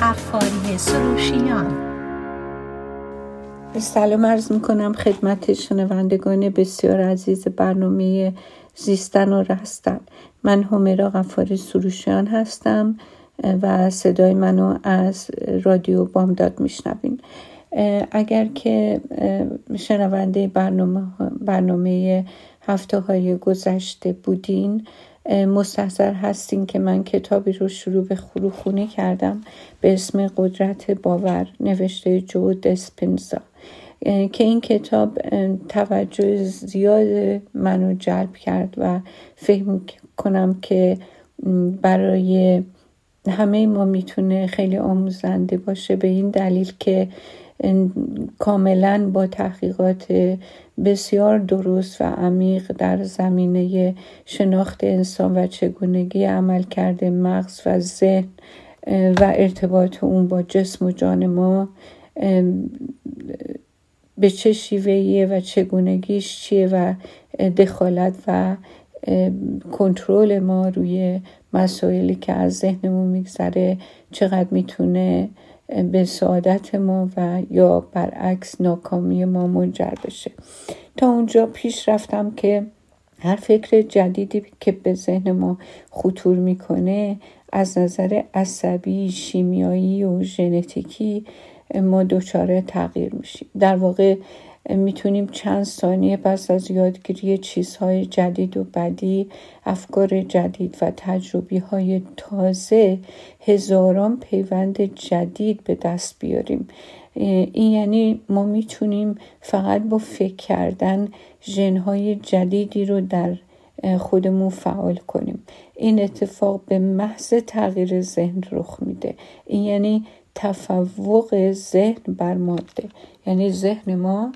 قفاری سروشیان. سلام عرض می‌کنم خدمت شنوندگان بسیار عزیز برنامه زیستن و رستن. من همیرا غفاری سروشیان هستم و صدای منو از رادیو بامداد میشنوین. اگر که شنونده برنامه, برنامه هفته های گذشته بودین مستحضر هستین که من کتابی رو شروع به خونه کردم به اسم قدرت باور نوشته جو دسپنزا که این کتاب توجه زیاد منو جلب کرد و فکر کنم که برای همه ما می‌تونه خیلی آموزنده باشه به این دلیل که کاملا با تحقیقات بسیار درست و عمیق در زمینه شناخت انسان و چگونگی عمل کرده مغز و ذهن و ارتباط اون با جسم و جان ما به چه شیوهیه و چگونگیش چیه و دخالت و کنترل ما روی مسائلی که از ذهنمون میگذره چقدر می‌تونه به سعادت ما و یا برعکس ناکامی ما منجر بشه. تا اونجا پیش رفتم که هر فکر جدیدی که به ذهن ما خطور می‌کنه از نظر عصبی شیمیایی و ژنتیکی ما دچار تغییر میشیم. در واقع می‌تونیم چند ثانیه پس از یادگیری چیزهای جدید و بدی افکار جدید و تجربی های تازه هزاران پیوند جدید به دست بیاریم. این یعنی ما می‌تونیم فقط با فکر کردن ژنهای جدیدی رو در خودمون فعال کنیم. این اتفاق به محض تغییر ذهن رخ میده. این یعنی تفوق ذهن بر ماده یعنی ذهن ما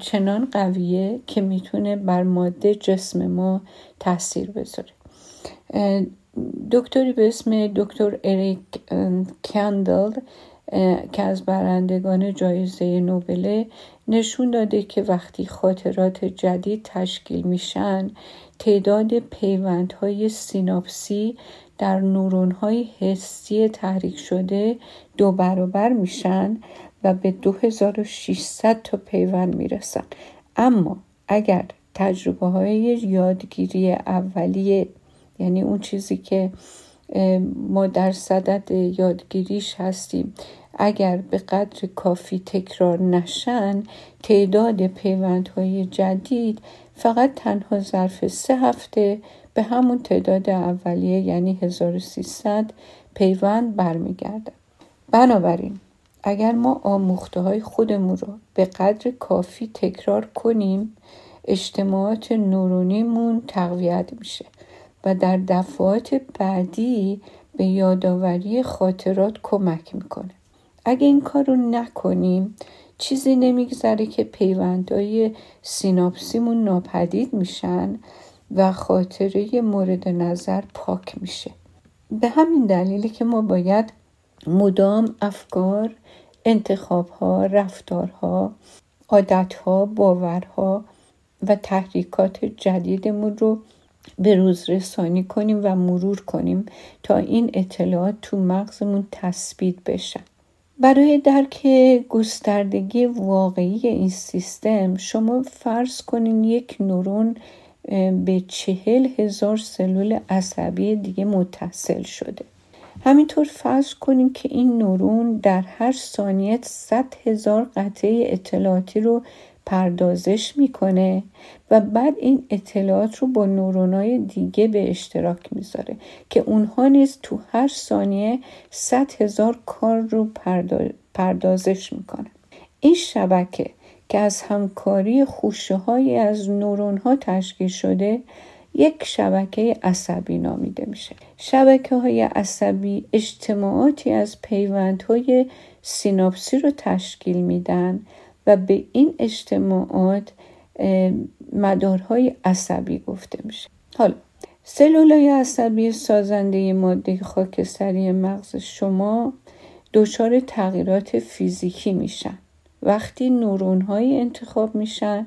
چنان قویه که می‌تونه بر ماده جسم ما تاثیر بذاره. دکتری به اسم دکتر اریک کندل که از برندگان جایزه نوبله نشون داده که وقتی خاطرات جدید تشکیل میشن تعداد پیوندهای سیناپسی در نورونهای حسی تحریک شده دو برابر میشن و به 2600 تا پیوند می‌رسن. اما اگر تجربه های یادگیری اولیه یعنی اون چیزی که ما در صدد یادگیریش هستیم اگر به قدر کافی تکرار نشن تعداد پیوندهای جدید فقط تنها ظرف سه هفته به همون تعداد اولیه یعنی 1300 پیوند برمیگردن بنابراین اگر ما آموخته های خودمون رو به قدر کافی تکرار کنیم اجتماعات نورونیمون تقویت میشه و در دفعات بعدی به یادآوری خاطرات کمک می‌کنه. اگه این کار رو نکنیم چیزی نمیگذره که پیوندهای سیناپسیمون ناپدید میشن و خاطره مورد نظر پاک میشه. به همین دلیلی که ما باید مدام افکار انتخابها رفتارها عادتها باورها و تحریکات جدیدمون رو به روز رسانی کنیم و مرور کنیم تا این اطلاعات تو مغزمون تثبیت بشن. برای درک گستردگی واقعی این سیستم شما فرض کنین یک نورون به چهل هزار سلول عصبی دیگه متصل شده. همینطور فرض کنیم که این نورون در هر ثانیه 100 هزار قطعه اطلاعاتی رو پردازش می‌کنه و بعد این اطلاعات رو با نورونای دیگه به اشتراک می‌ذاره که اونها نیز تو هر ثانیه 100 هزار کار رو پردازش می‌کنه این شبکه که از همکاری خوشه های از نورون ها تشکیل شده یک شبکه عصبی نامیده میشه. شبکه های عصبی اجتماعاتی از پیوندهای سیناپسی رو تشکیل میدن و به این اجتماعات مدارهای عصبی گفته میشه. حالا سلولای عصبی سازنده ماده خاکستری مغز شما دچار تغییرات فیزیکی میشن. وقتی نورون های انتخاب میشن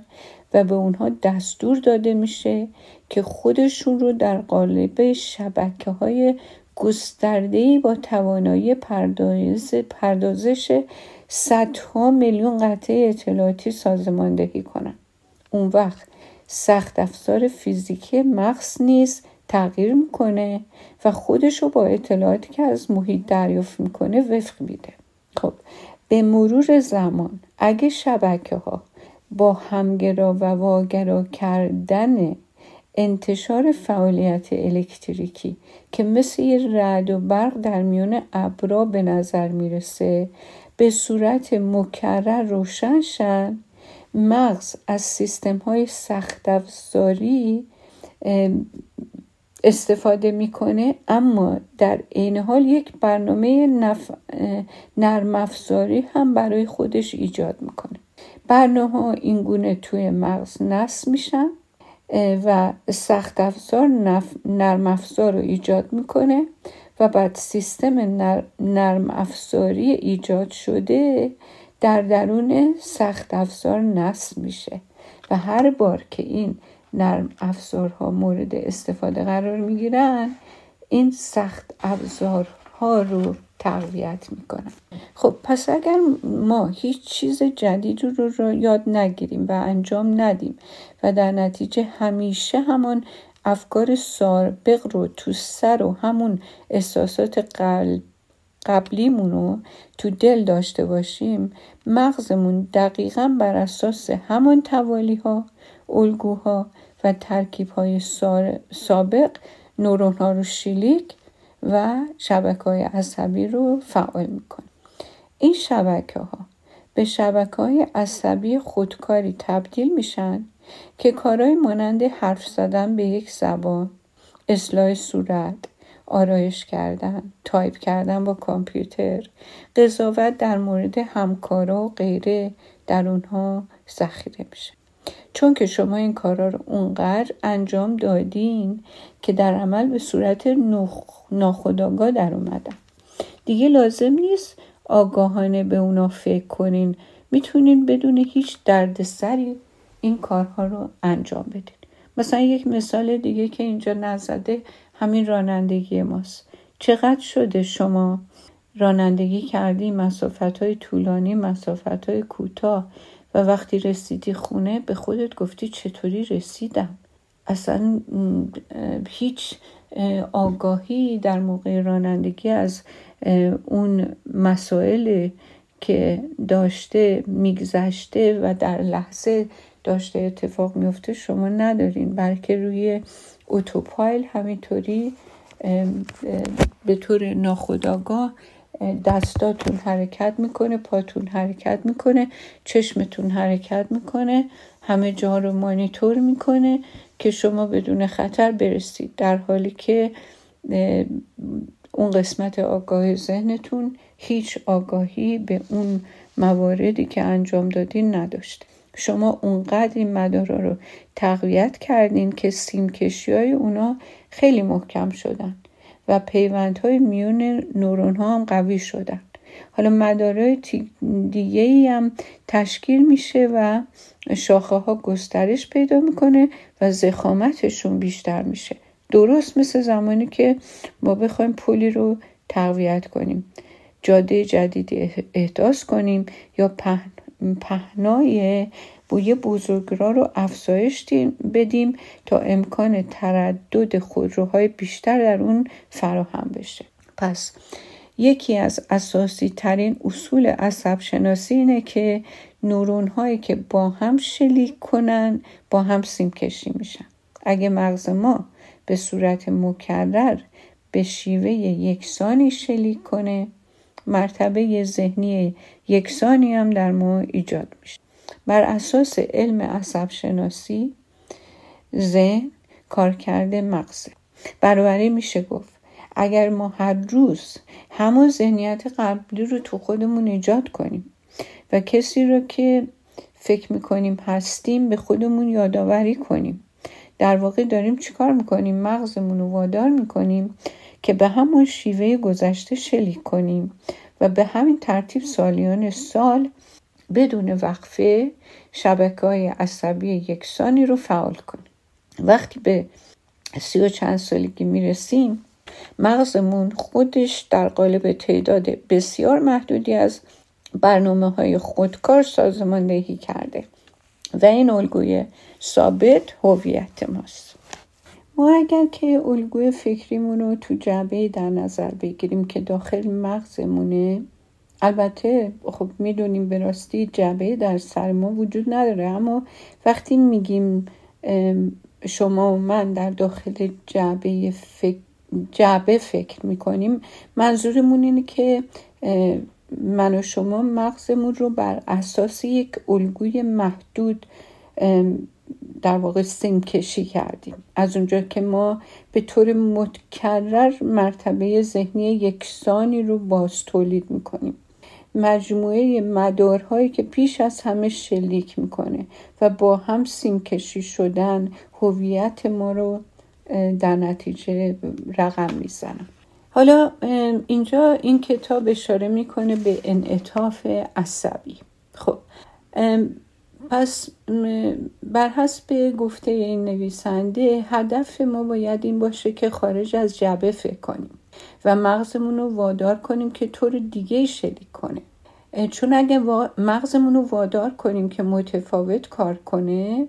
و به اونها دستور داده میشه که خودشون رو در قالب شبکه های گسترده با توانایی پردازش صدها میلیون قطعه اطلاعاتی سازماندهی کنند اون وقت سخت افزار فیزیکی مغز نیز تغییر می‌کنه و خودش رو با اطلاعاتی که از محیط دریافت می‌کنه وفق میده. خب به مرور زمان اگه شبکه ها با همگرا و واگرا کردن انتشار فعالیت الکتریکی که مثل یه رد و برق در میان ابرا به نظر می‌رسه به صورت مکرر روشن شن مغز از سیستم های سخت افزاری استفاده می‌کنه اما در عین حال یک برنامه نف... نرم افزاری هم برای خودش ایجاد می‌کنه. برنامه ها این گونه توی مغز نصب میشن و سخت افزار نرم افزار رو ایجاد می‌کنه و بعد سیستم نرم افزاری ایجاد شده در درون سخت افزار نصب میشه. و هر بار که این نرم افزارها مورد استفاده قرار می‌گیرن. این سخت افزارها رو تقویت می‌کنن. خب پس اگر ما هیچ چیز جدید رو, رو یاد نگیریم و انجام ندیم و در نتیجه همیشه همان افکار سابق رو تو سر و همون احساسات قلب قبلیمون رو تو دل داشته باشیم مغزمون دقیقا بر اساس همان توالی ها الگوها و ترکیب های سابق نورون ها رو شلیک و شبکه های عصبی رو فعال می‌کنه. این شبکه ها به شبکه های عصبی خودکاری تبدیل میشن که کارهای مانند حرف زدن به یک زبان اصلاح صورت آرایش کردن تایپ کردن با کامپیوتر قضاوت در مورد همکارا و غیره در اونها ذخیره میشه. چون که شما این کارا رو اونقدر انجام دادین که در عمل به صورت ناخداگاه در اومدن. دیگه لازم نیست آگاهانه به اونا فکر کنین. می‌تونین بدون هیچ دردسری این کارها رو انجام بدین. مثلا یک مثال دیگه که اینجا نزده همین رانندگی ماست. چقدر شده شما رانندگی کردی مسافت های طولانی مسافت های کوتاه. و وقتی رسیدی خونه به خودت گفتی چطوری رسیدم؟ اصلا هیچ آگاهی در موقع رانندگی از اون مسائل که داشته میگذشته و در لحظه داشته اتفاق میفته شما ندارین بلکه روی اتوپایل همینطوری به طور ناخودآگاه دستاتون حرکت می‌کنه پاتون حرکت می‌کنه چشمتون حرکت می‌کنه همه جا رو مانیتور می‌کنه که شما بدون خطر برسید. در حالی که اون قسمت آگاه ذهنتون هیچ آگاهی به اون مواردی که انجام دادین نداشته شما اونقدر این مدارا رو تقویت کردین که سیمکشی های اونا خیلی محکم شدن. و پیوندهای میون نورون ها هم قوی شدن. حالا مدارای دیگه ای هم تشکیل میشه و شاخه ها گسترش پیدا می‌کنه و زخامتشون بیشتر میشه. درست مثل زمانی که ما بخوایم پلی رو تقویت کنیم جاده جدیدی احداث کنیم یا پهن پهنای بوی بزرگرا رو افزایش بدیم تا امکان تردد خودروهای بیشتر در اون فراهم بشه. پس یکی از اساسی ترین اصول عصب شناسی اینه که نورون هایی که با هم شلیک کنن با هم سیم کشی میشن. اگه مغز ما به صورت مکرر به شیوه یکسانی شلیک کنه مرتبه ذهنی یکسانی هم در ما ایجاد میشه. بر اساس علم عصب شناسی ذهن کارکرد مغزه بنابراین میشه گفت. اگر ما هر روز همون ذهنیت قبلی رو تو خودمون ایجاد کنیم و کسی رو که فکر می‌کنیم هستیم به خودمون یادآوری کنیم در واقع داریم چیکار می‌کنیم؟ مغزمون رو وادار می‌کنیم که به همون شیوه گذشته شلیک کنیم و به همین ترتیب سالیان سال بدون وقفه شبکه های عصبی یکسانی رو فعال کنیم وقتی به سی و چند سالگی می‌رسیم مغزمون خودش در قالب تعداد بسیار محدودی از برنامه های خودکار سازماندهی کرده و این الگوی ثابت هویت ماست. ما اگر که الگوی فکریمون رو تو جعبه در نظر بگیریم که داخل مغزمونه البته خب می‌دونیم به راستی جعبه در سر ما وجود نداره اما وقتی میگیم شما و من در داخل جعبه فکر جعبه فکر می‌کنیم منظورمون اینه که من و شما مغزمون رو بر اساس یک الگوی محدود در واقع سیم کشی کردیم. از اونجا که ما به طور متکرر مرتبه ذهنی یکسانی رو باز تولید می‌کنیم. مجموعه مدارهایی که پیش از همه شلیک می‌کنه و با هم سیم کشی شدن هویت ما رو در نتیجه رقم می‌زنن حالا اینجا این کتاب اشاره می‌کنه به انعطاف عصبی. خب پس بر حسب گفته این نویسنده هدف ما باید این باشه که خارج از جبه فکر کنیم. و مغزمون رو وادار کنیم که طور دیگه شریک کنه. چون اگه مغزمون رو وادار کنیم که متفاوت کار کنه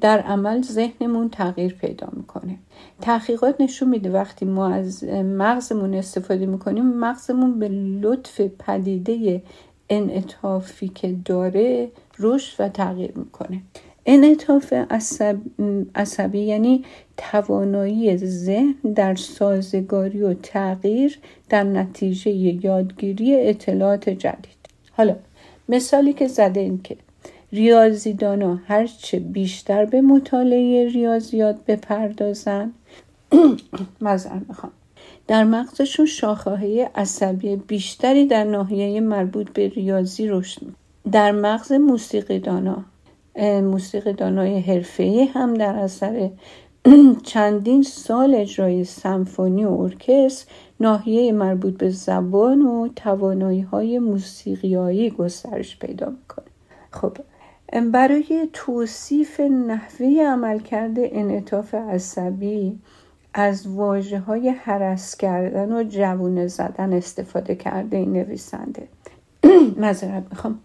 در عمل ذهنمون تغییر پیدا می‌کنه. تحقیقات نشون میده وقتی ما از مغزمون استفاده می‌کنیم مغزمون به لطف پدیده انعطافی که داره رشد و تغییر می‌کنه. انعطاف عصب... عصبی یعنی توانایی ذهن در سازگاری و تغییر در نتیجه یادگیری اطلاعات جدید. حالا مثالی که زده این که ریاضیدانا هرچه بیشتر به مطالعه ریاضیات بپردازن مزر می‌خوام. در مغزشون شاخه‌های عصبی بیشتری در ناحیه مربوط به ریاضی رشد در مغز موسیقیدانا موسیقیدانای حرفه‌ای هم در اثر چندین سال اجرای سمفونی و ارکستر ناحیه مربوط به زبان و توانایی های موسیقیایی گسترش پیدا می‌کنه. خب برای توصیف نحوه عملکرد انعطاف عصبی از واجه های حرس کردن و جوونه زدن استفاده کرده این نویسنده. مذارت می‌خوام.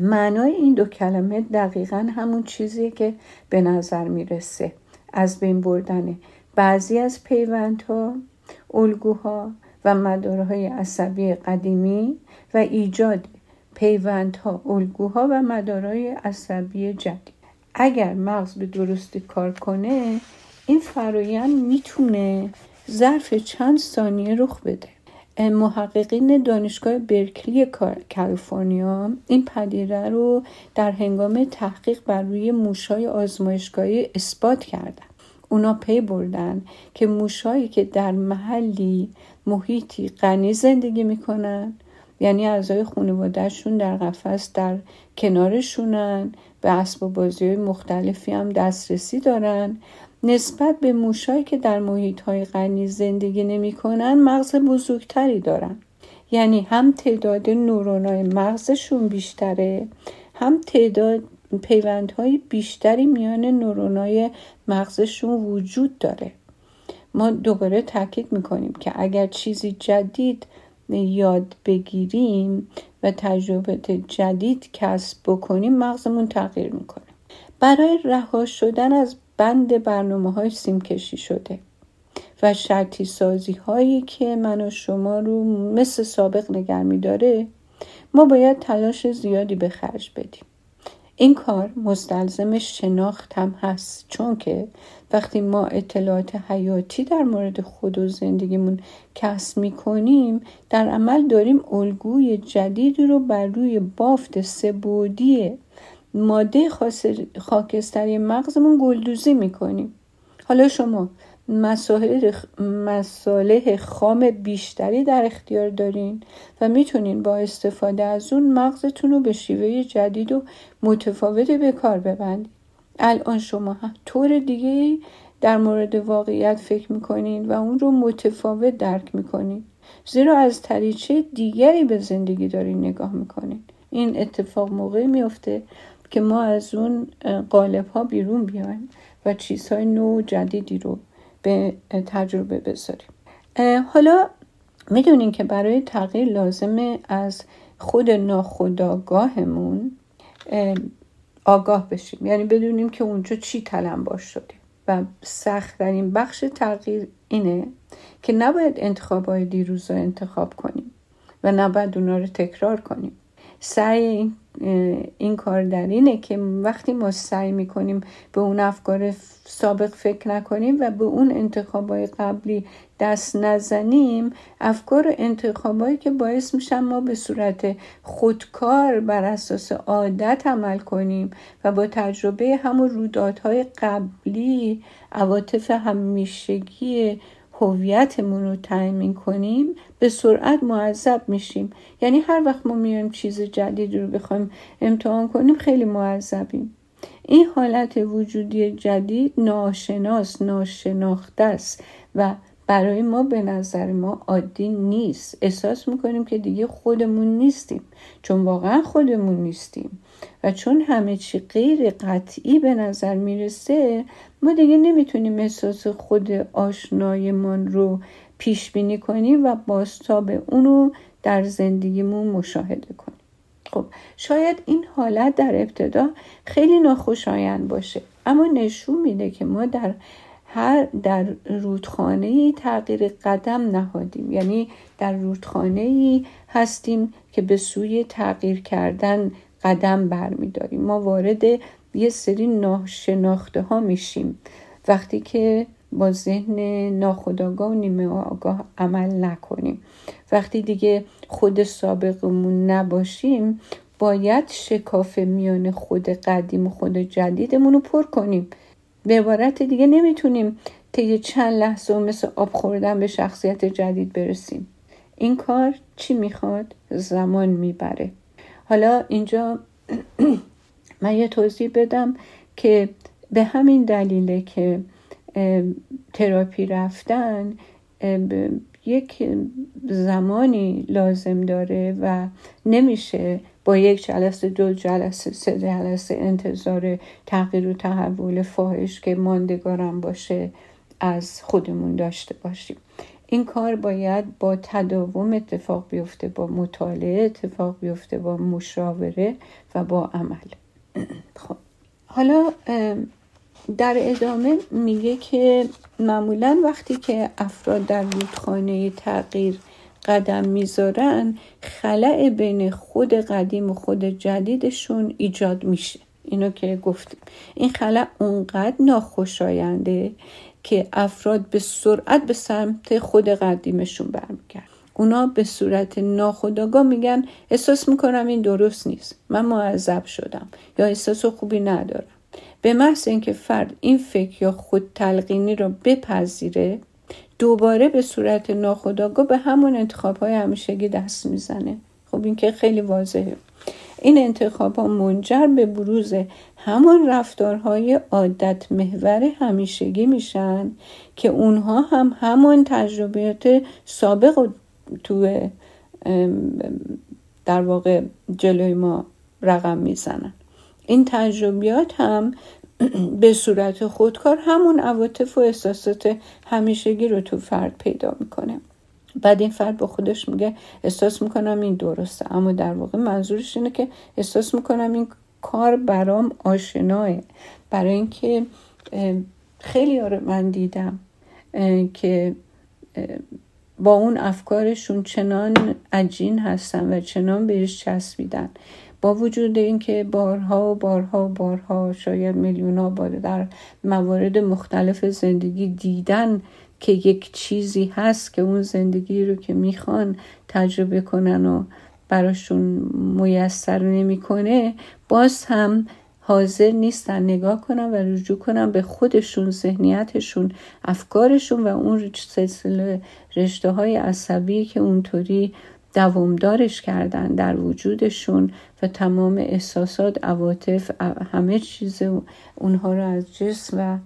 معنای این دو کلمه دقیقا همون چیزیه که به نظر می‌رسه. از بین بردن بعضی از پیوندها الگوها و مدارهای عصبی قدیمی و ایجاد پیوندها الگوها و مدارهای عصبی جدید. اگر مغز به درستی کار کنه این فرایند می‌تونه ظرف چند ثانیه رخ بده. محققین دانشگاه برکلی کالیفرنیا این پدیده رو در هنگام تحقیق بر روی موشای آزمایشگاهی اثبات کردن. اونا پی بردن که موشایی که در محلی محیطی غنی زندگی می‌کنن یعنی اعضای خانوادهشون در قفس در کنارشونن به اسباب بازی های مختلفی هم دسترسی دارن نسبت به موشایی که در محیط های غنی زندگی نمی‌کنن مغز بزرگتری دارن. یعنی هم تعداد نورونای مغزشون بیشتره هم تعداد پیوندهای بیشتری میان نورونای مغزشون وجود داره. ما دوباره تاکید می‌کنیم که اگر چیزی جدید یاد بگیریم و تجربه جدید کسب بکنیم مغزمون تغییر می‌کنه. برای رها شدن از بند برنامه های سیم کشی شده و شرطی سازی هایی که من و شما رو مثل سابق نگر میداره ما باید تلاش زیادی به خرج بدیم. این کار مستلزم شناخت هم هست چون که وقتی ما اطلاعات حیاتی در مورد خود و زندگیمون کسب می‌کنیم در عمل داریم الگوی جدیدی رو بر روی بافت سبودی ماده خاکستری مغزمون گلدوزی می‌کنیم. حالا شما مساله خام بیشتری در اختیار دارین و می‌تونین با استفاده از اون مغزتون رو به شیوه جدید و متفاوتی به کار ببندید الان شما طور دیگه در مورد واقعیت فکر می‌کنین و اون رو متفاوت درک می‌کنین. زیرا از طریچه دیگری به زندگی دارین نگاه می‌کنین. این اتفاق موقعی میفته که ما از اون قالب ها بیرون بیایم و چیزهای نو جدیدی رو به تجربه بذاریم. حالا می‌دونین که برای تغییر لازمه از خود ناخداگاهمون آگاه بشیم. یعنی بدونیم که اونجا چی تلمبار شده. و سختترین بخش تغییر اینه که نباید انتخاب های دیروز رو انتخاب کنیم و نباید اونا رو تکرار کنیم. سعی این, این کار در اینه که وقتی ما سعی می‌کنیم به اون افکار سابق فکر نکنیم و به اون انتخابای قبلی دست نزنیم افکار و انتخابایی که باعث میشن ما به صورت خودکار بر اساس عادت عمل کنیم و با تجربه همون رویدادهای قبلی عواطف همیشگی هویتمون رو تأمین کنیم به سرعت معذب میشیم. یعنی هر وقت ما میایم چیز جدید رو بخوایم امتحان کنیم خیلی معذبیم. این حالت وجودی جدید ناشناس ناشناخته است و برای ما به نظر ما عادی نیست. احساس می‌کنیم که دیگه خودمون نیستیم. چون واقعا خودمون نیستیم. و چون همه چی غیر قطعی به نظر می‌رسه ما دیگه نمی‌تونیم احساس خود آشنایمان رو پیش بینی کنیم و باستاب اونو در زندگیمون مشاهده کنیم. خب شاید این حالت در ابتدا خیلی ناخوشایند باشه اما نشون میده که ما در هر در رودخانه ای تغییر قدم نهادیم. یعنی در رودخانه ای هستیم که به سوی تغییر کردن قدم برمیداریم. ما وارد یه سری ناشناخته ها میشیم. وقتی که با ذهن ناخداگاه و نیمه آگاه عمل نکنیم. وقتی دیگه خود سابقمون نباشیم باید شکاف میان خود قدیم و خود جدیدمون رو پر کنیم. به عبارت دیگه نمی‌تونیم طی چند لحظه و مثل آب خوردن به شخصیت جدید برسیم. این کار چی می‌خواد؟ زمان می‌بره. حالا اینجا من یه توضیح بدم که به همین دلیله که تراپی رفتن یک زمانی لازم داره و نمیشه با یک جلسه دو جلسه سه جلسه انتظار تغییر و تحول فاحش که ماندگارم باشه از خودمون داشته باشیم. این کار باید با تداوم اتفاق بیفته با مطالعه اتفاق بیفته با مشاوره و با عمل. خب. حالا در ادامه میگه که معمولا وقتی که افراد در رودخانه تغییر قدم می‌ذارن خلع بین خود قدیم و خود جدیدشون ایجاد میشه. اینو که گفتیم. این خلع اونقدر ناخوشاینده که افراد به سرعت به سمت خود قدیمشون برمیگرد اونا به صورت ناخودآگاه میگن احساس می‌کنم این درست نیست. من معذب شدم یا احساس خوبی ندارم. به محض اینکه فرد این فکر یا خود تلقینی رو بپذیره دوباره به صورت ناخودآگاه به همون انتخاب های همیشگی دست می‌زنه. خب این که خیلی واضحه. این انتخاب ها منجر به بروز همون رفتارهای عادت محور همیشگی میشن که اونها هم همون تجربیات سابق تو در واقع جلوی ما رقم می‌زنن. این تجربیات هم به صورت خودکار همون عواطف و احساسات همیشگی رو تو فرد پیدا می‌کنه. بعد این فرد با خودش میگه احساس می‌کنم این درسته. اما در واقع منظورش اینه که احساس می‌کنم این کار برام آشناه برای اینکه خیلی رو من دیدم که با اون افکارشون چنان عجین هستن و چنان بهش چسبیدن. با وجود اینکه بارها و بارها و بارها شاید میلیون ها بار در موارد مختلف زندگی دیدن که یک چیزی هست که اون زندگی رو که می‌خوان تجربه کنن و براشون میسر نمی‌کنه باز هم حاضر نیستن. نگاه کنن و رجوع کنن به خودشون ذهنیتشون افکارشون و اون سلسله رشته های عصبی که اونطوری دوامدارش کردن در وجودشون و تمام احساسات عواطف همه چیز اونها رو از جسم و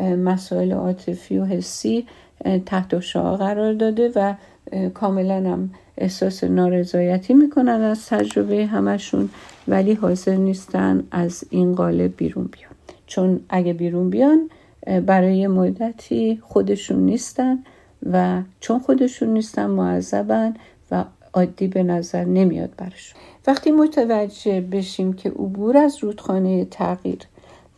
مسائل عاطفی و حسی تحت شعا قرار داده و کاملا هم احساس نارضایتی می‌کنن از تجربه همشون ولی حاضر نیستن از این قالب بیرون بیان. چون اگه بیرون بیان برای مدتی خودشون نیستن و چون خودشون نیستن معذبن و عادی به نظر نمیاد برشون وقتی متوجه بشیم که عبور از رودخانه تغییر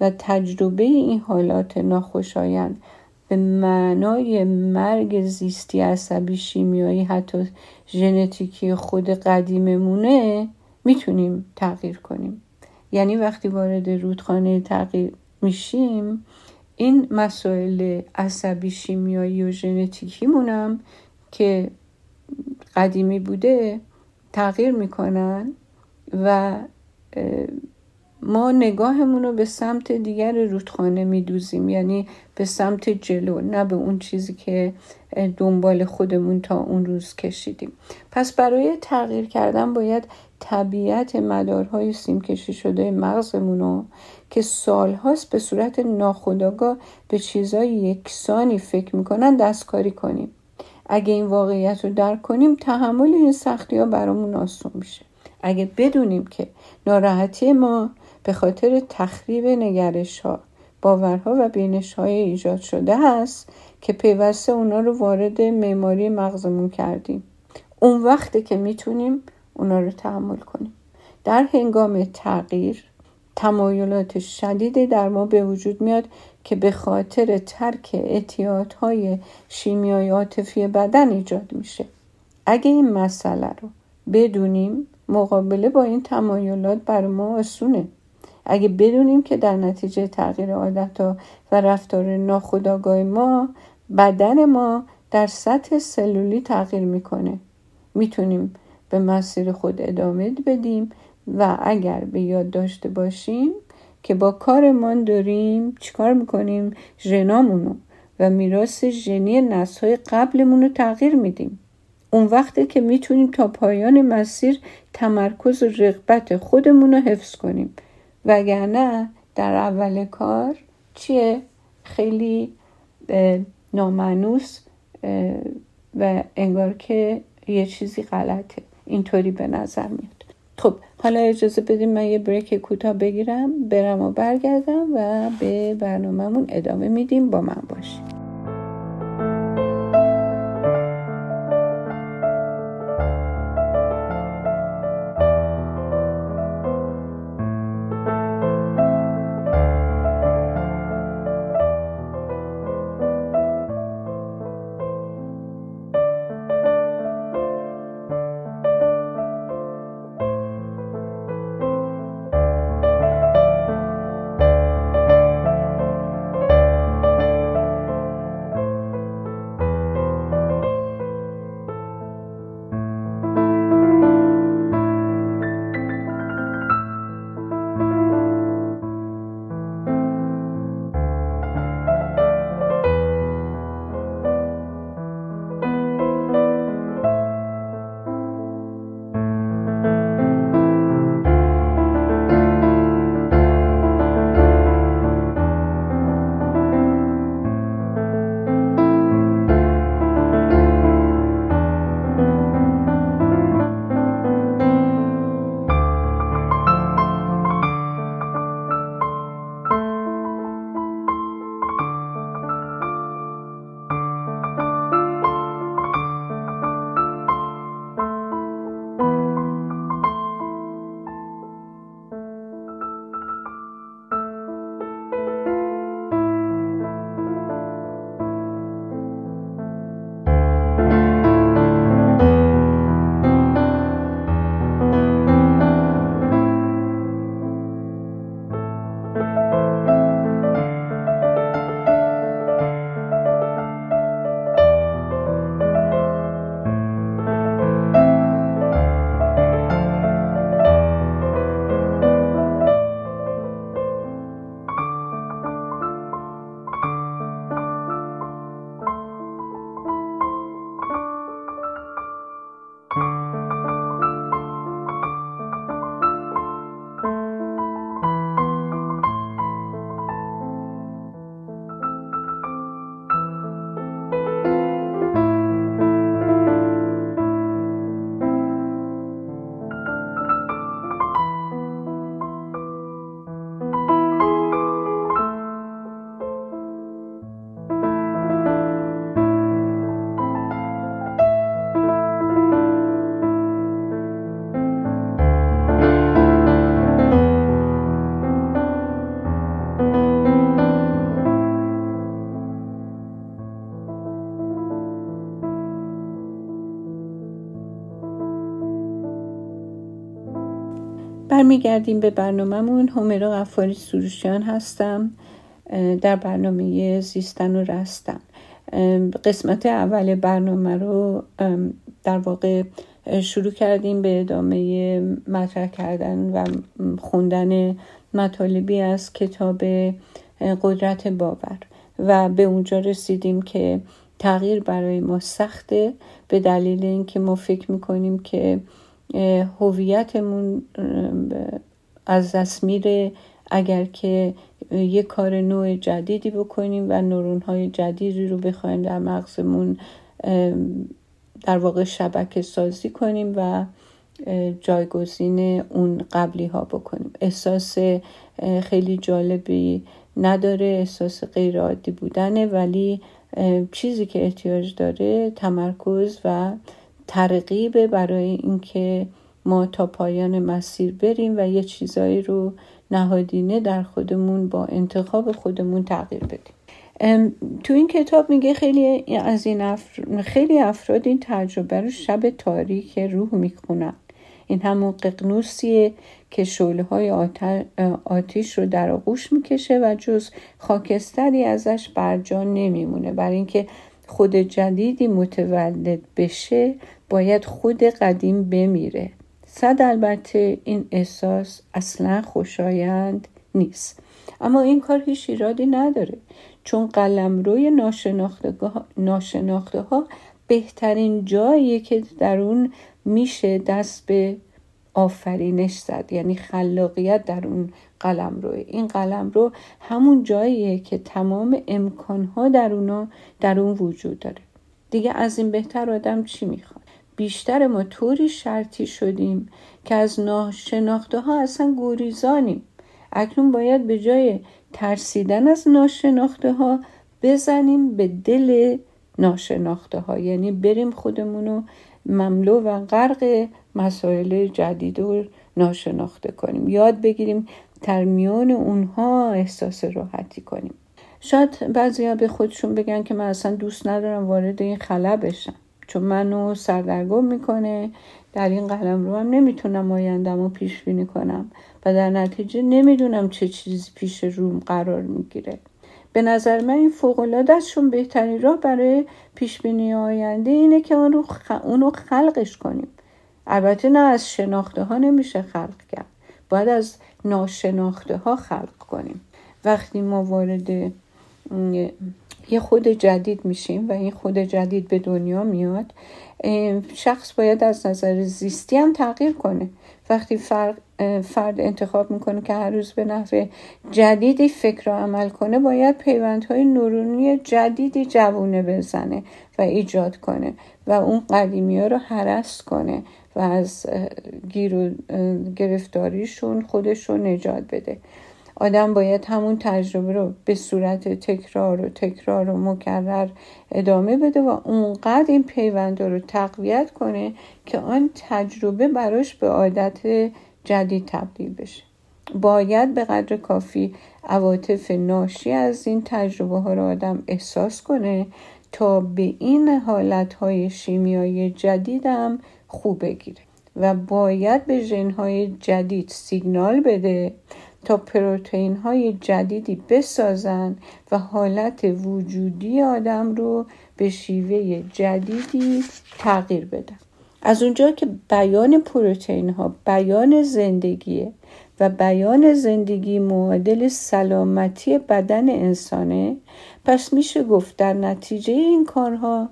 و تجربه این حالات ناخوشایند به معنای مرگ زیستی عصبی شیمیایی حتی ژنتیکی خود قدیممونه می‌تونیم تغییر کنیم. یعنی وقتی وارد رودخانه تغییر میشیم این مسائل عصبی شیمیایی و ژنتیکیمونم که قدیمی بوده تغییر می‌کنن و ما نگاهمون رو به سمت دیگر رودخانه میدوزیم. یعنی به سمت جلو نه به اون چیزی که دنبال خودمون تا اون روز کشیدیم. پس برای تغییر کردن باید طبیعت مدارهای سیمکشی شده مغزمون رو که سالهاست به صورت ناخودآگاه به چیزای یکسانی فکر می‌کنن دستکاری کنیم. اگه این واقعیت رو درک کنیم تحمل این سختی ها برامون آسون میشه. اگه بدونیم که ناراحتی ما به خاطر تخریب نگرش ها باورها و بینش های ایجاد شده است که پیوسته اونا رو وارد معماری مغزمون کردیم. اون وقتی که می‌تونیم اونا رو تحمل کنیم. در هنگام تغییر تمایلات شدیدی در ما به وجود میاد که به خاطر ترک اعتیادهای شیمیایی عاطفی بدن ایجاد میشه. اگه این مسئله رو بدونیم مقابله با این تمایلات بر ما آسونه. اگه بدونیم که در نتیجه تغییر عادت و رفتار ناخودآگاه ما بدن ما در سطح سلولی تغییر می‌کنه. می‌تونیم به مسیر خود ادامه بدیم و اگر به یاد داشته باشیم که با کارمان داریم چیکار می‌کنیم؟ ژنامونو و میراث ژنی نسلهای قبلمون رو تغییر میدیم. اون وقته که می‌تونیم تا پایان مسیر تمرکز و رغبت خودمون رو حفظ کنیم. وگرنه در اول کار چیه؟ خیلی نامنوس و انگار که یه چیزی غلطه. اینطوری به نظر میاد. خب حالا اجازه بدیم من یه بریک کوتاه بگیرم برم و برگردم و به برنامهمون ادامه میدیم. با من باشیم برمیگردیم به برنامهمون. همیرا غفاری سروشیان هستم. در برنامه زیستن و رستن. قسمت اول برنامه رو در واقع شروع کردیم به ادامه مطرح کردن و خوندن مطالبی از کتاب قدرت باور. و به اونجا رسیدیم که تغییر برای ما سخته به دلیل اینکه ما فکر می‌کنیم که هویتمون از دست میره. اگر که یه کار نوع جدیدی بکنیم و نورون های جدیدی رو بخوایم در مغزمون در واقع شبکه سازی کنیم و جایگزین اون قبلی ها بکنیم. احساس خیلی جالبی نداره احساس غیر عادی بودنه ولی چیزی که احتیاج داره تمرکز و ترغیب برای اینکه ما تا پایان مسیر بریم و یه چیزایی رو نهادینه در خودمون با انتخاب خودمون تغییر بدیم. تو این کتاب میگه خیلی از این خیلی افراد این تجربه رو شب تاریک روح می‌خونن. این همون ققنوسیه که شعله های آتیش رو در آغوش می‌کشه و جز خاکستری ازش برجا نمیمونه. برای اینکه خود جدیدی متولد بشه باید خود قدیم بمیره. صد البته این احساس اصلا خوشایند نیست. اما این کار هیچ ایرادی نداره چون قلم روی ناشناخته ها بهترین جاییه که در اون میشه دست به آفرینش زد یعنی خلاقیت در اون قلم روی این قلم رو همون جاییه که تمام امکانها در اونا در اون وجود داره. دیگه از این بهتر آدم چی می‌خواد؟ بیشتر ما طوری شرطی شدیم که از ناشناخته ها اصلا گریزانیم. اکنون باید به جای ترسیدن از ناشناخته ها بزنیم به دل ناشناخته ها یعنی بریم خودمون رو مملو و غرق مسائل جدید و ناشناخته کنیم. یاد بگیریم در میان اونها احساس راحتی کنیم. شاید بعضی به خودشون بگن که من اصلا دوست ندارم وارد این خلا بشم. چون منو سردرگم می‌کنه. در این قلم رو هم نمی‌تونم آیندم رو پیش بینی کنم. و در نتیجه نمی‌دونم چه چیزی پیش روم قرار می‌گیره. به نظر من این فوقالعاده ازشون بهترین راه برای پیش بینی آینده اینه که اون رو, اون خلقش کنیم. البته نه از شناخته ها نمیشه خلق کرد. باید از ناشناخته ها خلق کنیم. وقتی ما وارد یه خود جدید میشیم و این خود جدید به دنیا میاد شخص باید از نظر زیستی هم تغییر کنه. وقتی فرد, فرد انتخاب می‌کنه که هر روز به نحو جدیدی فکر و عمل کنه باید پیوندهای نورونی جدیدی جوونه بزنه و ایجاد کنه و اون قدیمی ها رو حرست کنه. و از گیر گرفتاریشون خودش رو نجات بده. آدم باید همون تجربه رو به صورت تکرار و تکرار و مکرر ادامه بده و اونقدر این پیونده رو تقویت کنه که آن تجربه براش به عادت جدید تبدیل بشه. باید به قدر کافی عواطف ناشی از این تجربه ها رو آدم احساس کنه تا به این حالت های شیمیایی جدیدم خوب بگیره و باید به ژنهای جدید سیگنال بده تا پروتئین های جدیدی بسازن و حالت وجودی آدم رو به شیوه جدیدی تغییر بدن. از اونجا که بیان پروتئین ها بیان زندگیه و بیان زندگی معادل سلامتی بدن انسانه پس میشه گفت در نتیجه این کارها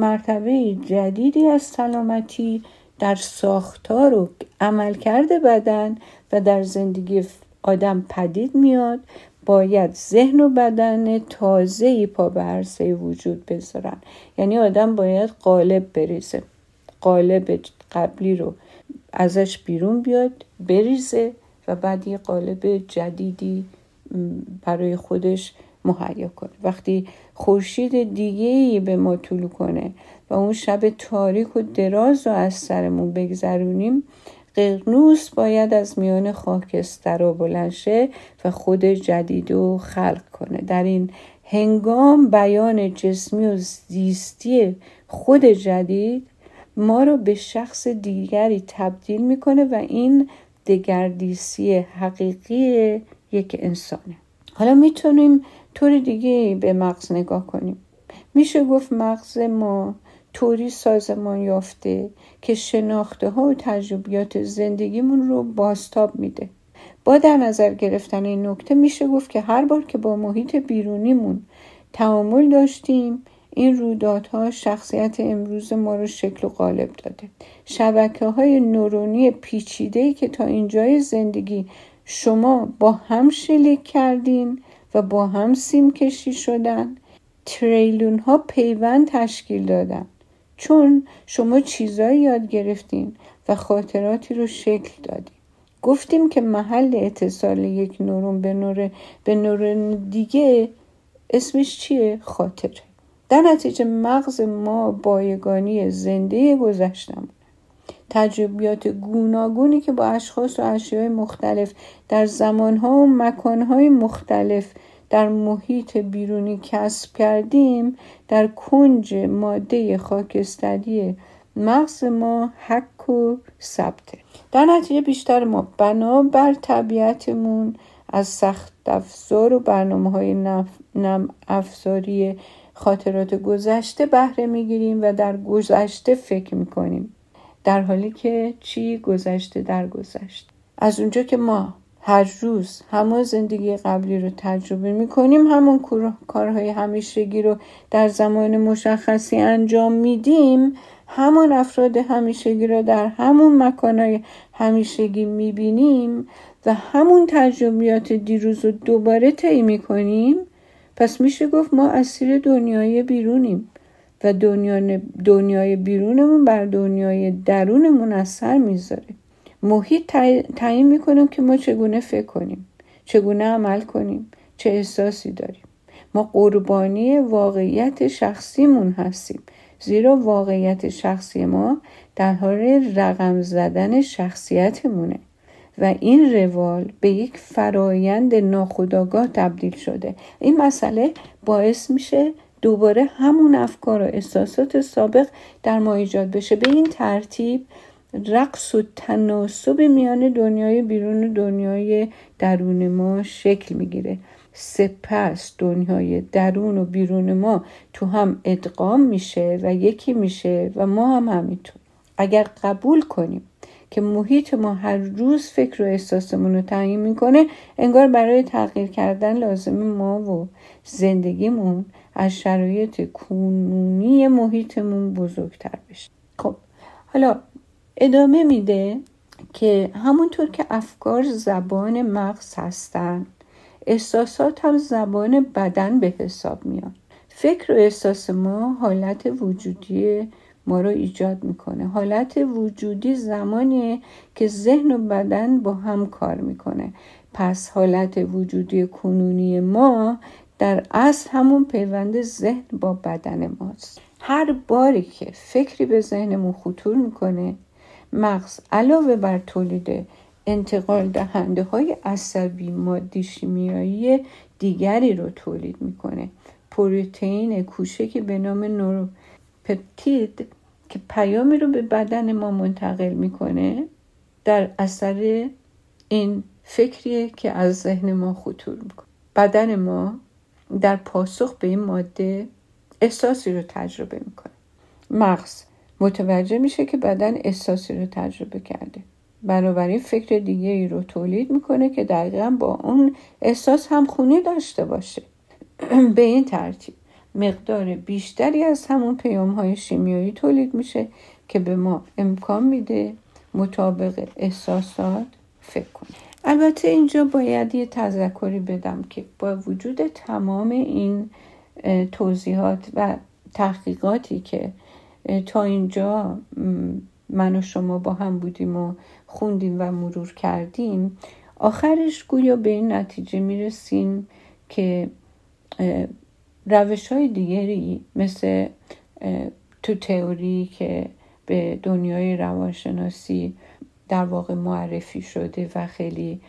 مرتبه جدیدی از سلامتی در ساختار و عملکرد بدن و در زندگی آدم پدید میاد باید ذهن و بدن تازه پا به وجود بذارن. یعنی آدم باید قالب بریزه قالب قبلی رو ازش بیرون بیاد بریزه و بعد یه قالب جدیدی برای خودش مهیا کنه. وقتی خورشید دیگه ای به ما طولو کنه و اون شب تاریک و دراز رو از سرمون بگذرونیم قرنوس باید از میان خاکستر و بلنشه و خود جدید رو خلق کنه. در این هنگام بیان جسمی و زیستی خود جدید ما رو به شخص دیگری تبدیل می‌کنه و این دگردیسی حقیقی یک انسانه. حالا می‌تونیم طور دیگه به مغز نگاه کنیم. میشه گفت مغز ما طوری سازمان یافته که شناخته ها و تجربیات زندگیمون رو باستاب میده. با در نظر گرفتن این نکته میشه گفت که هر بار که با محیط بیرونیمون تعامل داشتیم این رویدادها شخصیت امروز ما رو شکل و قالب داده. شبکه های نورونی پیچیده که تا اینجای زندگی شما با هم شلیک کردین و با هم سیم کشی شدن. تریلون ها پیوند تشکیل دادن. چون شما چیزایی یاد گرفتین و خاطراتی رو شکل دادین. گفتیم که محل اتصال یک نورون به نور به نورون دیگه اسمش چیه؟ خاطره. در نتیجه مغز ما بایگانی زنده گذشتم تجربیات گوناگونی که با اشخاص و اشیاء مختلف در زمانها و مکانهای مختلف در محیط بیرونی کسب کردیم در کنج ماده خاکستری مغز ما حک و ثبته. در نتیجه بیشتر ما بنابر طبیعتمون از سخت افزار و برنامه های نم افزاری خاطرات گذشته بهره می‌گیریم و در گذشته فکر می‌کنیم. در حالی که چی گذشته در گذشته از اونجا که ما هر روز همون زندگی قبلی رو تجربه می‌کنیم همون کارهای همیشگی رو در زمان مشخصی انجام میدیم همون افراد همیشگی رو در همون مکانهای همیشگی می‌بینیم و همون تجربیات دیروز رو دوباره طی می‌کنیم. پس میشه گفت ما اسیر دنیای بیرونیم. و دنیای بیرونمون بر دنیای درونمون اثر می‌ذاره. محیط تعیین می‌کنیم که ما چگونه فکر کنیم چگونه عمل کنیم چه احساسی داریم. ما قربانی واقعیت شخصیمون هستیم زیرا واقعیت شخصی ما در حال رقم زدن شخصیتمونه و این روال به یک فرایند ناخودآگاه تبدیل شده. این مسئله باعث میشه دوباره همون افکار و احساسات سابق در ما ایجاد بشه. به این ترتیب رقص و تناسب میان دنیای بیرون و دنیای درون ما شکل می‌گیره. سپس دنیای درون و بیرون ما تو هم ادغام میشه و یکی میشه و ما هم همینطور. اگر قبول کنیم که محیط ما هر روز فکر و احساسمون رو تعیین می‌کنه انگار برای تغییر کردن لازم ما و زندگیمون از شرایط کنونی محیطمون بزرگتر بشه. خب حالا ادامه میده که همونطور که افکار زبان مغز هستن احساسات هم زبان بدن به حساب میان. فکر و احساس ما حالت وجودی ما رو ایجاد می‌کنه. حالت وجودی زمانیه که ذهن و بدن با هم کار می‌کنه. پس حالت وجودی کنونی ما در اصل همون پیوند ذهن با بدن ماست. هر باری که فکری به ذهنمون خطور می‌کنه مغز علاوه بر تولید انتقال دهنده های عصبی مادی شیمیایی دیگری رو تولید می‌کنه. پروتئین کوچکی به نام نوروپپتید که پیامی رو به بدن ما منتقل می‌کنه در اثر این فکریه که از ذهن ما خطور می‌کنه. بدن ما در پاسخ به این ماده احساسی رو تجربه می‌کنه. مغز متوجه میشه که بدن احساسی رو تجربه کرده. بنابراین فکر دیگه ای رو تولید می‌کنه که دقیقا با اون احساس هم خونی داشته باشه. به این ترتیب مقدار بیشتری از همون پیام های شیمیایی تولید میشه که به ما امکان میده مطابق احساسات فکر کنیم البته اینجا باید یه تذکری بدم که با وجود تمام این توضیحات و تحقیقاتی که تا اینجا من و شما با هم بودیم و خوندیم و مرور کردیم آخرش گویا به این نتیجه می‌رسیم که روش های دیگری مثل تو تئوری که به دنیای روانشناسی در واقع معرفی شده و خیلی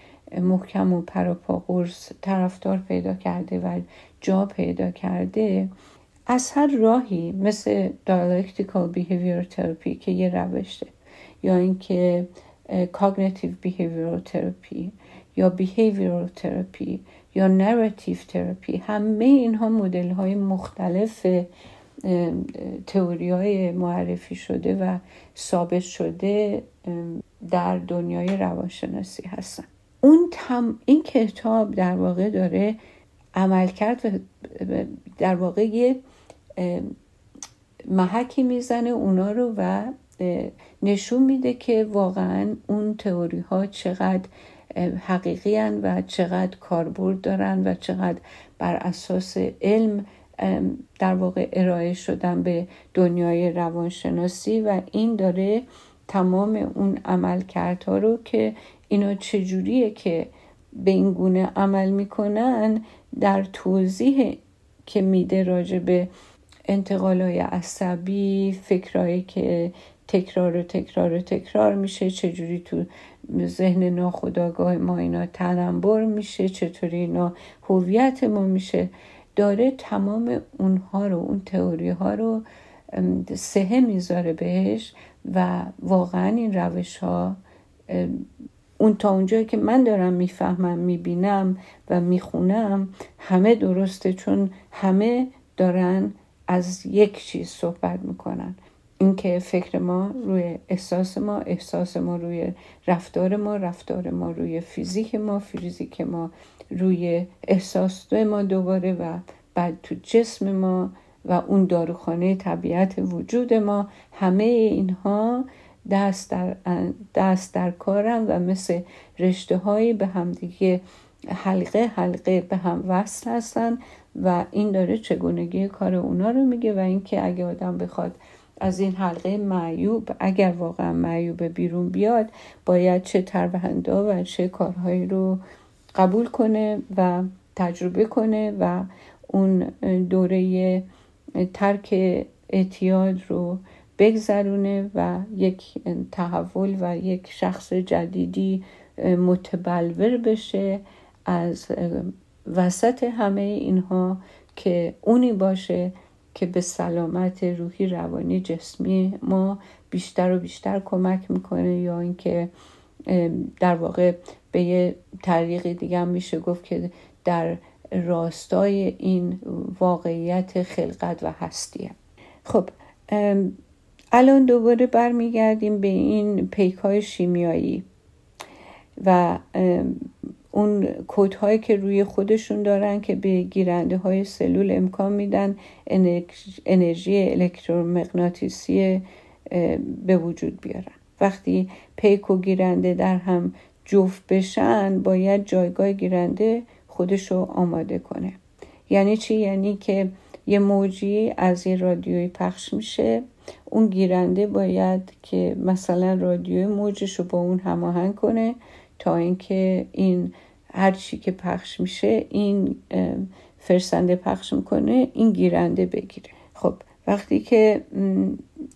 محکم و پراپا قرص طرفدار پیدا کرده و جا پیدا کرده از هر راهی مثل dialectical behavior therapy که یه روشه یا اینکه cognitive behavioral therapy یا behavioral therapy یا narrative therapy همه اینها مدل های مختلف تئوری های معرفی شده و ثابت شده در دنیای روانشناسی هستن. اون تم این کتاب در واقع داره عمل کرد و در واقع یه محکی می‌زنه اونا رو و نشون میده که واقعا اون تئوری ها چقدر حقیقی و چقدر کاربرد دارن و چقدر بر اساس علم در واقع ارائه شدن به دنیای روانشناسی و این داره تمام اون عملکردها رو که اینا چجوریه که به این گونه عمل می‌کنن در توضیح که میده راجع به انتقالای عصبی فکرهایی که تکرار و تکرار و تکرار میشه چجوری تو ذهن ناخداگاه ما اینا تنبر میشه چطوری اینا هویت ما میشه. داره تمام اونها رو اون تئوری ها رو سهه می‌ذاره بهش و واقعا این روش ها اون تا اونجایی که من دارم می‌فهمم می‌بینم و می‌خونم همه درسته چون همه دارن از یک چیز صحبت می‌کنن. اینکه فکر ما روی احساس ما احساس ما روی رفتار ما رفتار ما روی فیزیک ما فیزیک ما روی احساس ما دوباره و بعد تو جسم ما و اون داروخانه طبیعت وجود ما همه اینها دست در, دست در کارم و مثل رشته هایی به همدیگه حلقه حلقه به هم وصل هستن و این داره چگونگی کار اونا رو میگه و اینکه اگه آدم بخواد از این حلقه معیوب اگر واقعا معیوب بیرون بیاد باید چه تربهنده و چه کارهایی رو قبول کنه و تجربه کنه و اون دوره ترک اعتیاد رو بگذرونه و یک تحول و یک شخص جدیدی متبلور بشه از وسط همه اینها که اونی باشه که به سلامت روحی روانی جسمی ما بیشتر و بیشتر کمک می‌کنه یا اینکه در واقع به یه طریق دیگه هم میشه گفت که در راستای این واقعیت خلقت و هستیه. خب الان دوباره برمیگردیم به این پیک های شیمیایی و اون کود که روی خودشون دارن که به گیرنده های سلول امکان میدن انرژی الکترومغناطیسی به وجود بیارن. وقتی پیک و گیرنده در هم جفت بشن باید جایگاه گیرنده خودش رو آماده کنه. یعنی چی؟ یعنی که یه موجی از یه رادیوی پخش میشه. اون گیرنده باید که مثلا رادیوی موجش رو با اون هماهنگ کنه. تا اینکه این هر چی که پخش میشه این فرسنده پخش می‌کنه این گیرنده بگیره. خب وقتی که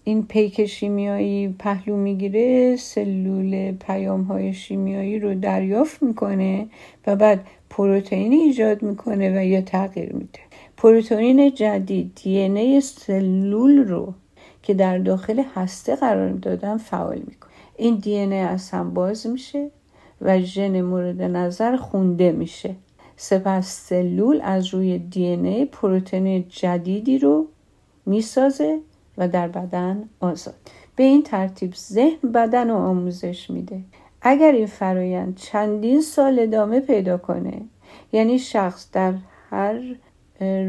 این پیک شیمیایی پهلو می‌گیره سلول پیام های شیمیایی رو دریافت می‌کنه و بعد پروتئین ایجاد می‌کنه و یا تغییر میده. پروتئین جدید دی سلول رو که در داخل هسته قرار دادن فعال می‌کنه. این دی از هم باز میشه. و ژن مورد نظر خونده میشه. سپس سلول از روی دی ای پروتئین جدیدی رو می‌سازه و در بدن آزاد. به این ترتیب ذهن بدن رو آموزش میده. اگر این فرایند چندین سال ادامه پیدا کنه یعنی شخص در هر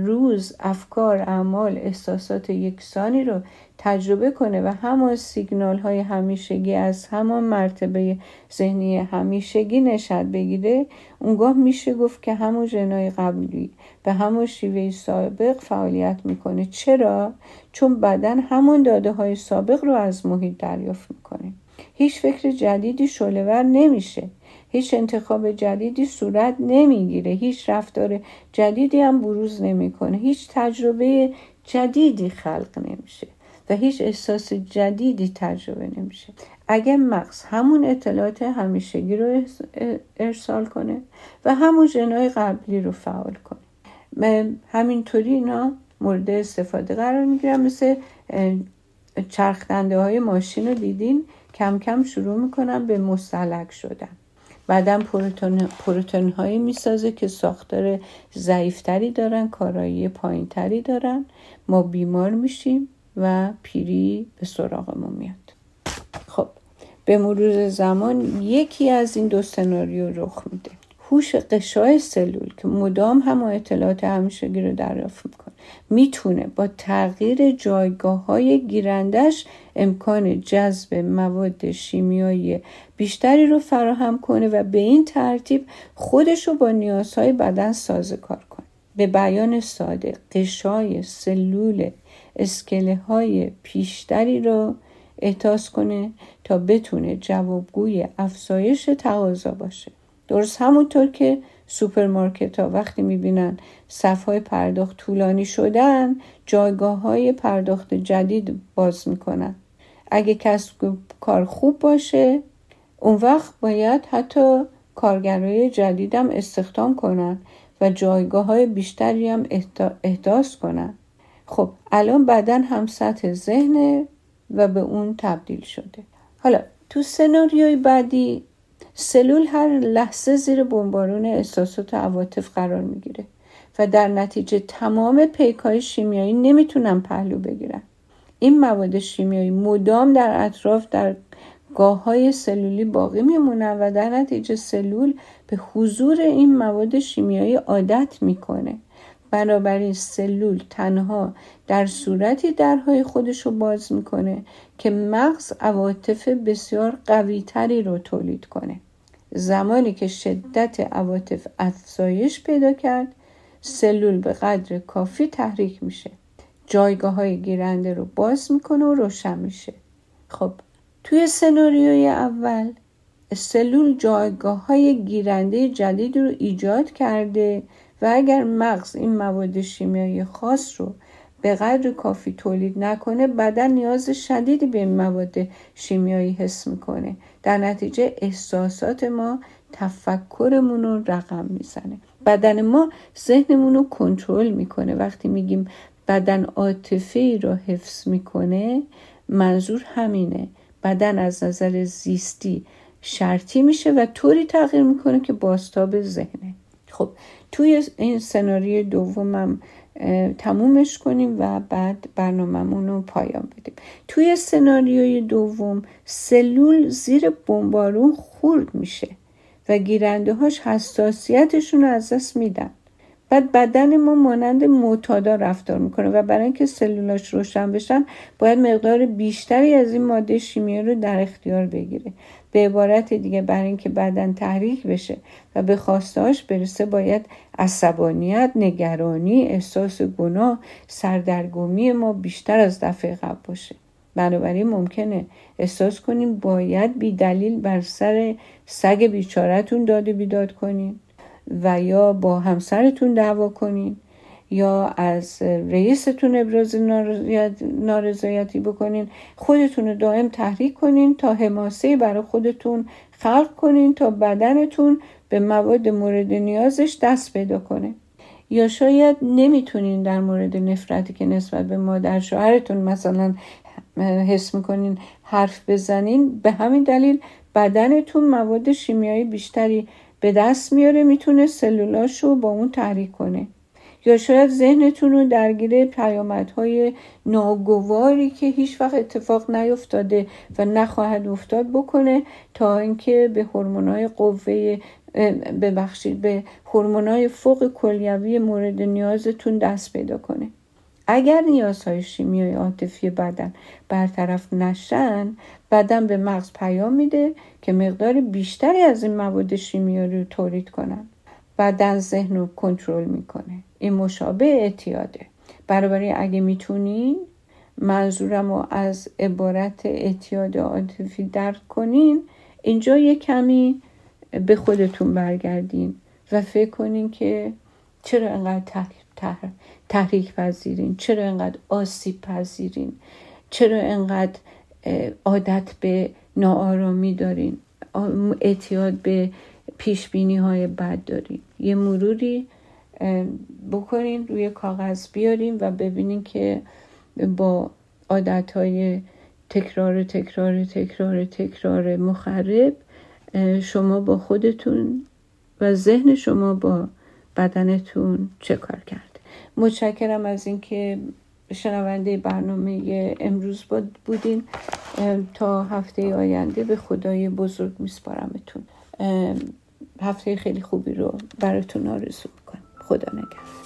روز افکار اعمال احساسات یکسانی رو تجربه کنه و همان سیگنال های همیشگی از همان مرتبه ذهنی همیشگی نشد بگیره. اونگاه میشه گفت که همون جنای قبلی به همون شیوه سابق فعالیت می‌کنه. چرا؟ چون بدن همون داده های سابق رو از محیط دریافت می‌کنه. هیچ فکر جدیدی شلور نمیشه. هیچ انتخاب جدیدی صورت نمی‌گیره. هیچ رفتار جدیدی هم بروز نمی‌کنه. هیچ تجربه جدیدی خلق نمیشه و هیچ احساس جدیدی تجربه نمیشه. اگه مغز همون اطلاعات همیشگی رو ارسال کنه و همون جنای قبلی رو فعال کنه. همینطوری اینا مورد استفاده قرار می‌گیرن. مثل چرخدنده های ماشین رو دیدین؟ کم کم شروع می‌کنن به مستلک شدن. بعدا پروتون, پروتون هایی می‌سازه که ساختار ضعیفتری دارن کارایی پایینتری دارن. ما بیمار میشیم و پیری به سراغمون میاد. خب به مرور زمان یکی از این دو سناریو رخ میده. هوش قشای سلول که مدام هم اطلاعات همیشگی رو دریافت می‌کنه. می‌تونه با تغییر جایگاه های گیرندش امکان جذب مواد شیمیایی بیشتری رو فراهم کنه و به این ترتیب خودش رو با نیازهای بدن سازگار کنه. به بیان ساده قشای سلول اسکله های بیشتری رو احداث کنه تا بتونه جوابگوی افزایش تقاضا باشه. درست همونطور که سوپرمارکت ها وقتی می‌بینن صفهای پرداخت طولانی شدن جایگاه های پرداخت جدید باز می‌کنن. اگه کسب و کار خوب باشه اون وقت باید حتی کارگرای جدیدم استخدام کنن و جایگاه های بیشتری هم احداث کنن. خب الان بدن هم سطح ذهنه و به اون تبدیل شده. حالا تو سناریوی بعدی سلول هر لحظه زیر بمبارون احساسات و عواطف قرار می‌گیره و در نتیجه تمام پیکای شیمیایی نمی‌تونن پهلو بگیرن. این مواد شیمیایی مدام در اطراف در گاه های سلولی باقی میمونن و در نتیجه سلول به حضور این مواد شیمیایی عادت می‌کنه. بنابراین سلول تنها در صورتی درهای خودش رو باز می‌کنه که مغز عواطف بسیار قوی تری رو تولید کنه. زمانی که شدت عواطف افزایش پیدا کرد سلول به قدر کافی تحریک میشه. جایگاه های گیرنده رو باز می‌کنه و روشن میشه. خب توی سناریوی اول سلول جایگاه های گیرنده جدید رو ایجاد کرده و اگر مغز این مواد شیمیایی خاص رو به قدر کافی تولید نکنه بدن نیاز شدیدی به این مواد شیمیایی حس می‌کنه. در نتیجه احساسات ما تفکرمون رو رقم می‌زنه. بدن ما ذهنمون رو کنترل می‌کنه. وقتی میگیم بدن عاطفه رو حفظ می‌کنه منظور همینه. بدن از نظر زیستی شرطی میشه و طوری تغییر می‌کنه که باستاب ذهنه. خب توی این سناریوی دومم تمومش کنیم و بعد برنامهمون رو پایان بدیم. توی سناریوی دوم سلول زیر بمبارون خورد میشه و گیرنده هاش حساسیتشون رو از دست میدن. بعد بدن ما مانند معتادا رفتار می‌کنه و برای اینکه سلولاش روشن بشن باید مقدار بیشتری از این ماده شیمیایی رو در اختیار بگیره. به عبارت دیگه برای اینکه بدن تحریک بشه و به خواستهاش برسه باید عصبانیت نگرانی احساس گناه سردرگمی ما بیشتر از دفعه قبل باشه. بنابراین ممکنه احساس کنیم باید بی دلیل بر سر سگ بیچارتون داده بیداد کنین و یا با همسرتون دعوا کنین یا از رئیستون ابراز نارضایتی بکنین. خودتون رو دائم تحریک کنین تا حماسه برای خودتون خلق کنین تا بدنتون به مواد مورد نیازش دست پیدا کنه. یا شاید نمی‌تونین در مورد نفرتی که نسبت به مادر شوهرتون مثلا حس می‌کنین حرف بزنین به همین دلیل بدنتون مواد شیمیایی بیشتری به دست میاره می‌تونه سلولاش رو با اون تحریک کنه. یا شاید ذهنتون رو درگیر پیامدهای ناگواری که هیچ وقت اتفاق نیفتاده و نخواهد افتاد بکنه تا اینکه به هورمونای قوه ببخشید به هورمونای فوق کلیوی مورد نیازتون دست پیدا کنه. اگر نیازهای شیمیایی عاطفی بدن برطرف نشن بدن به مغز پیام میده که مقدار بیشتری از این مواد شیمیایی رو تولید کنن. بدن ذهن رو کنترل می‌کنه. این مشابه اعتیاده. برابری اگه می‌تونین منظورم رو از عبارت اعتیاد عاطفی درک کنین. اینجا یه کمی به خودتون برگردین و فکر کنین که چرا انقدر تحریک پذیرین. چرا انقدر آسیب پذیرین؟ چرا انقدر عادت به ناآرامی دارین؟ اعتیاد به پیش بینی های بد دارین. یه مروری بکنین روی کاغذ بیارین و ببینین که با عادت های تکرار تکرار تکرار تکرار مخرب شما با خودتون و ذهن شما با بدنتون چه کار کرد؟ متشکرم از اینکه شنونده برنامه امروز بودین. تا هفته آینده به خدای بزرگ میسپارمتون. هفته خیلی خوبی رو براتون آرزو می‌کنم. خدا نگهدار.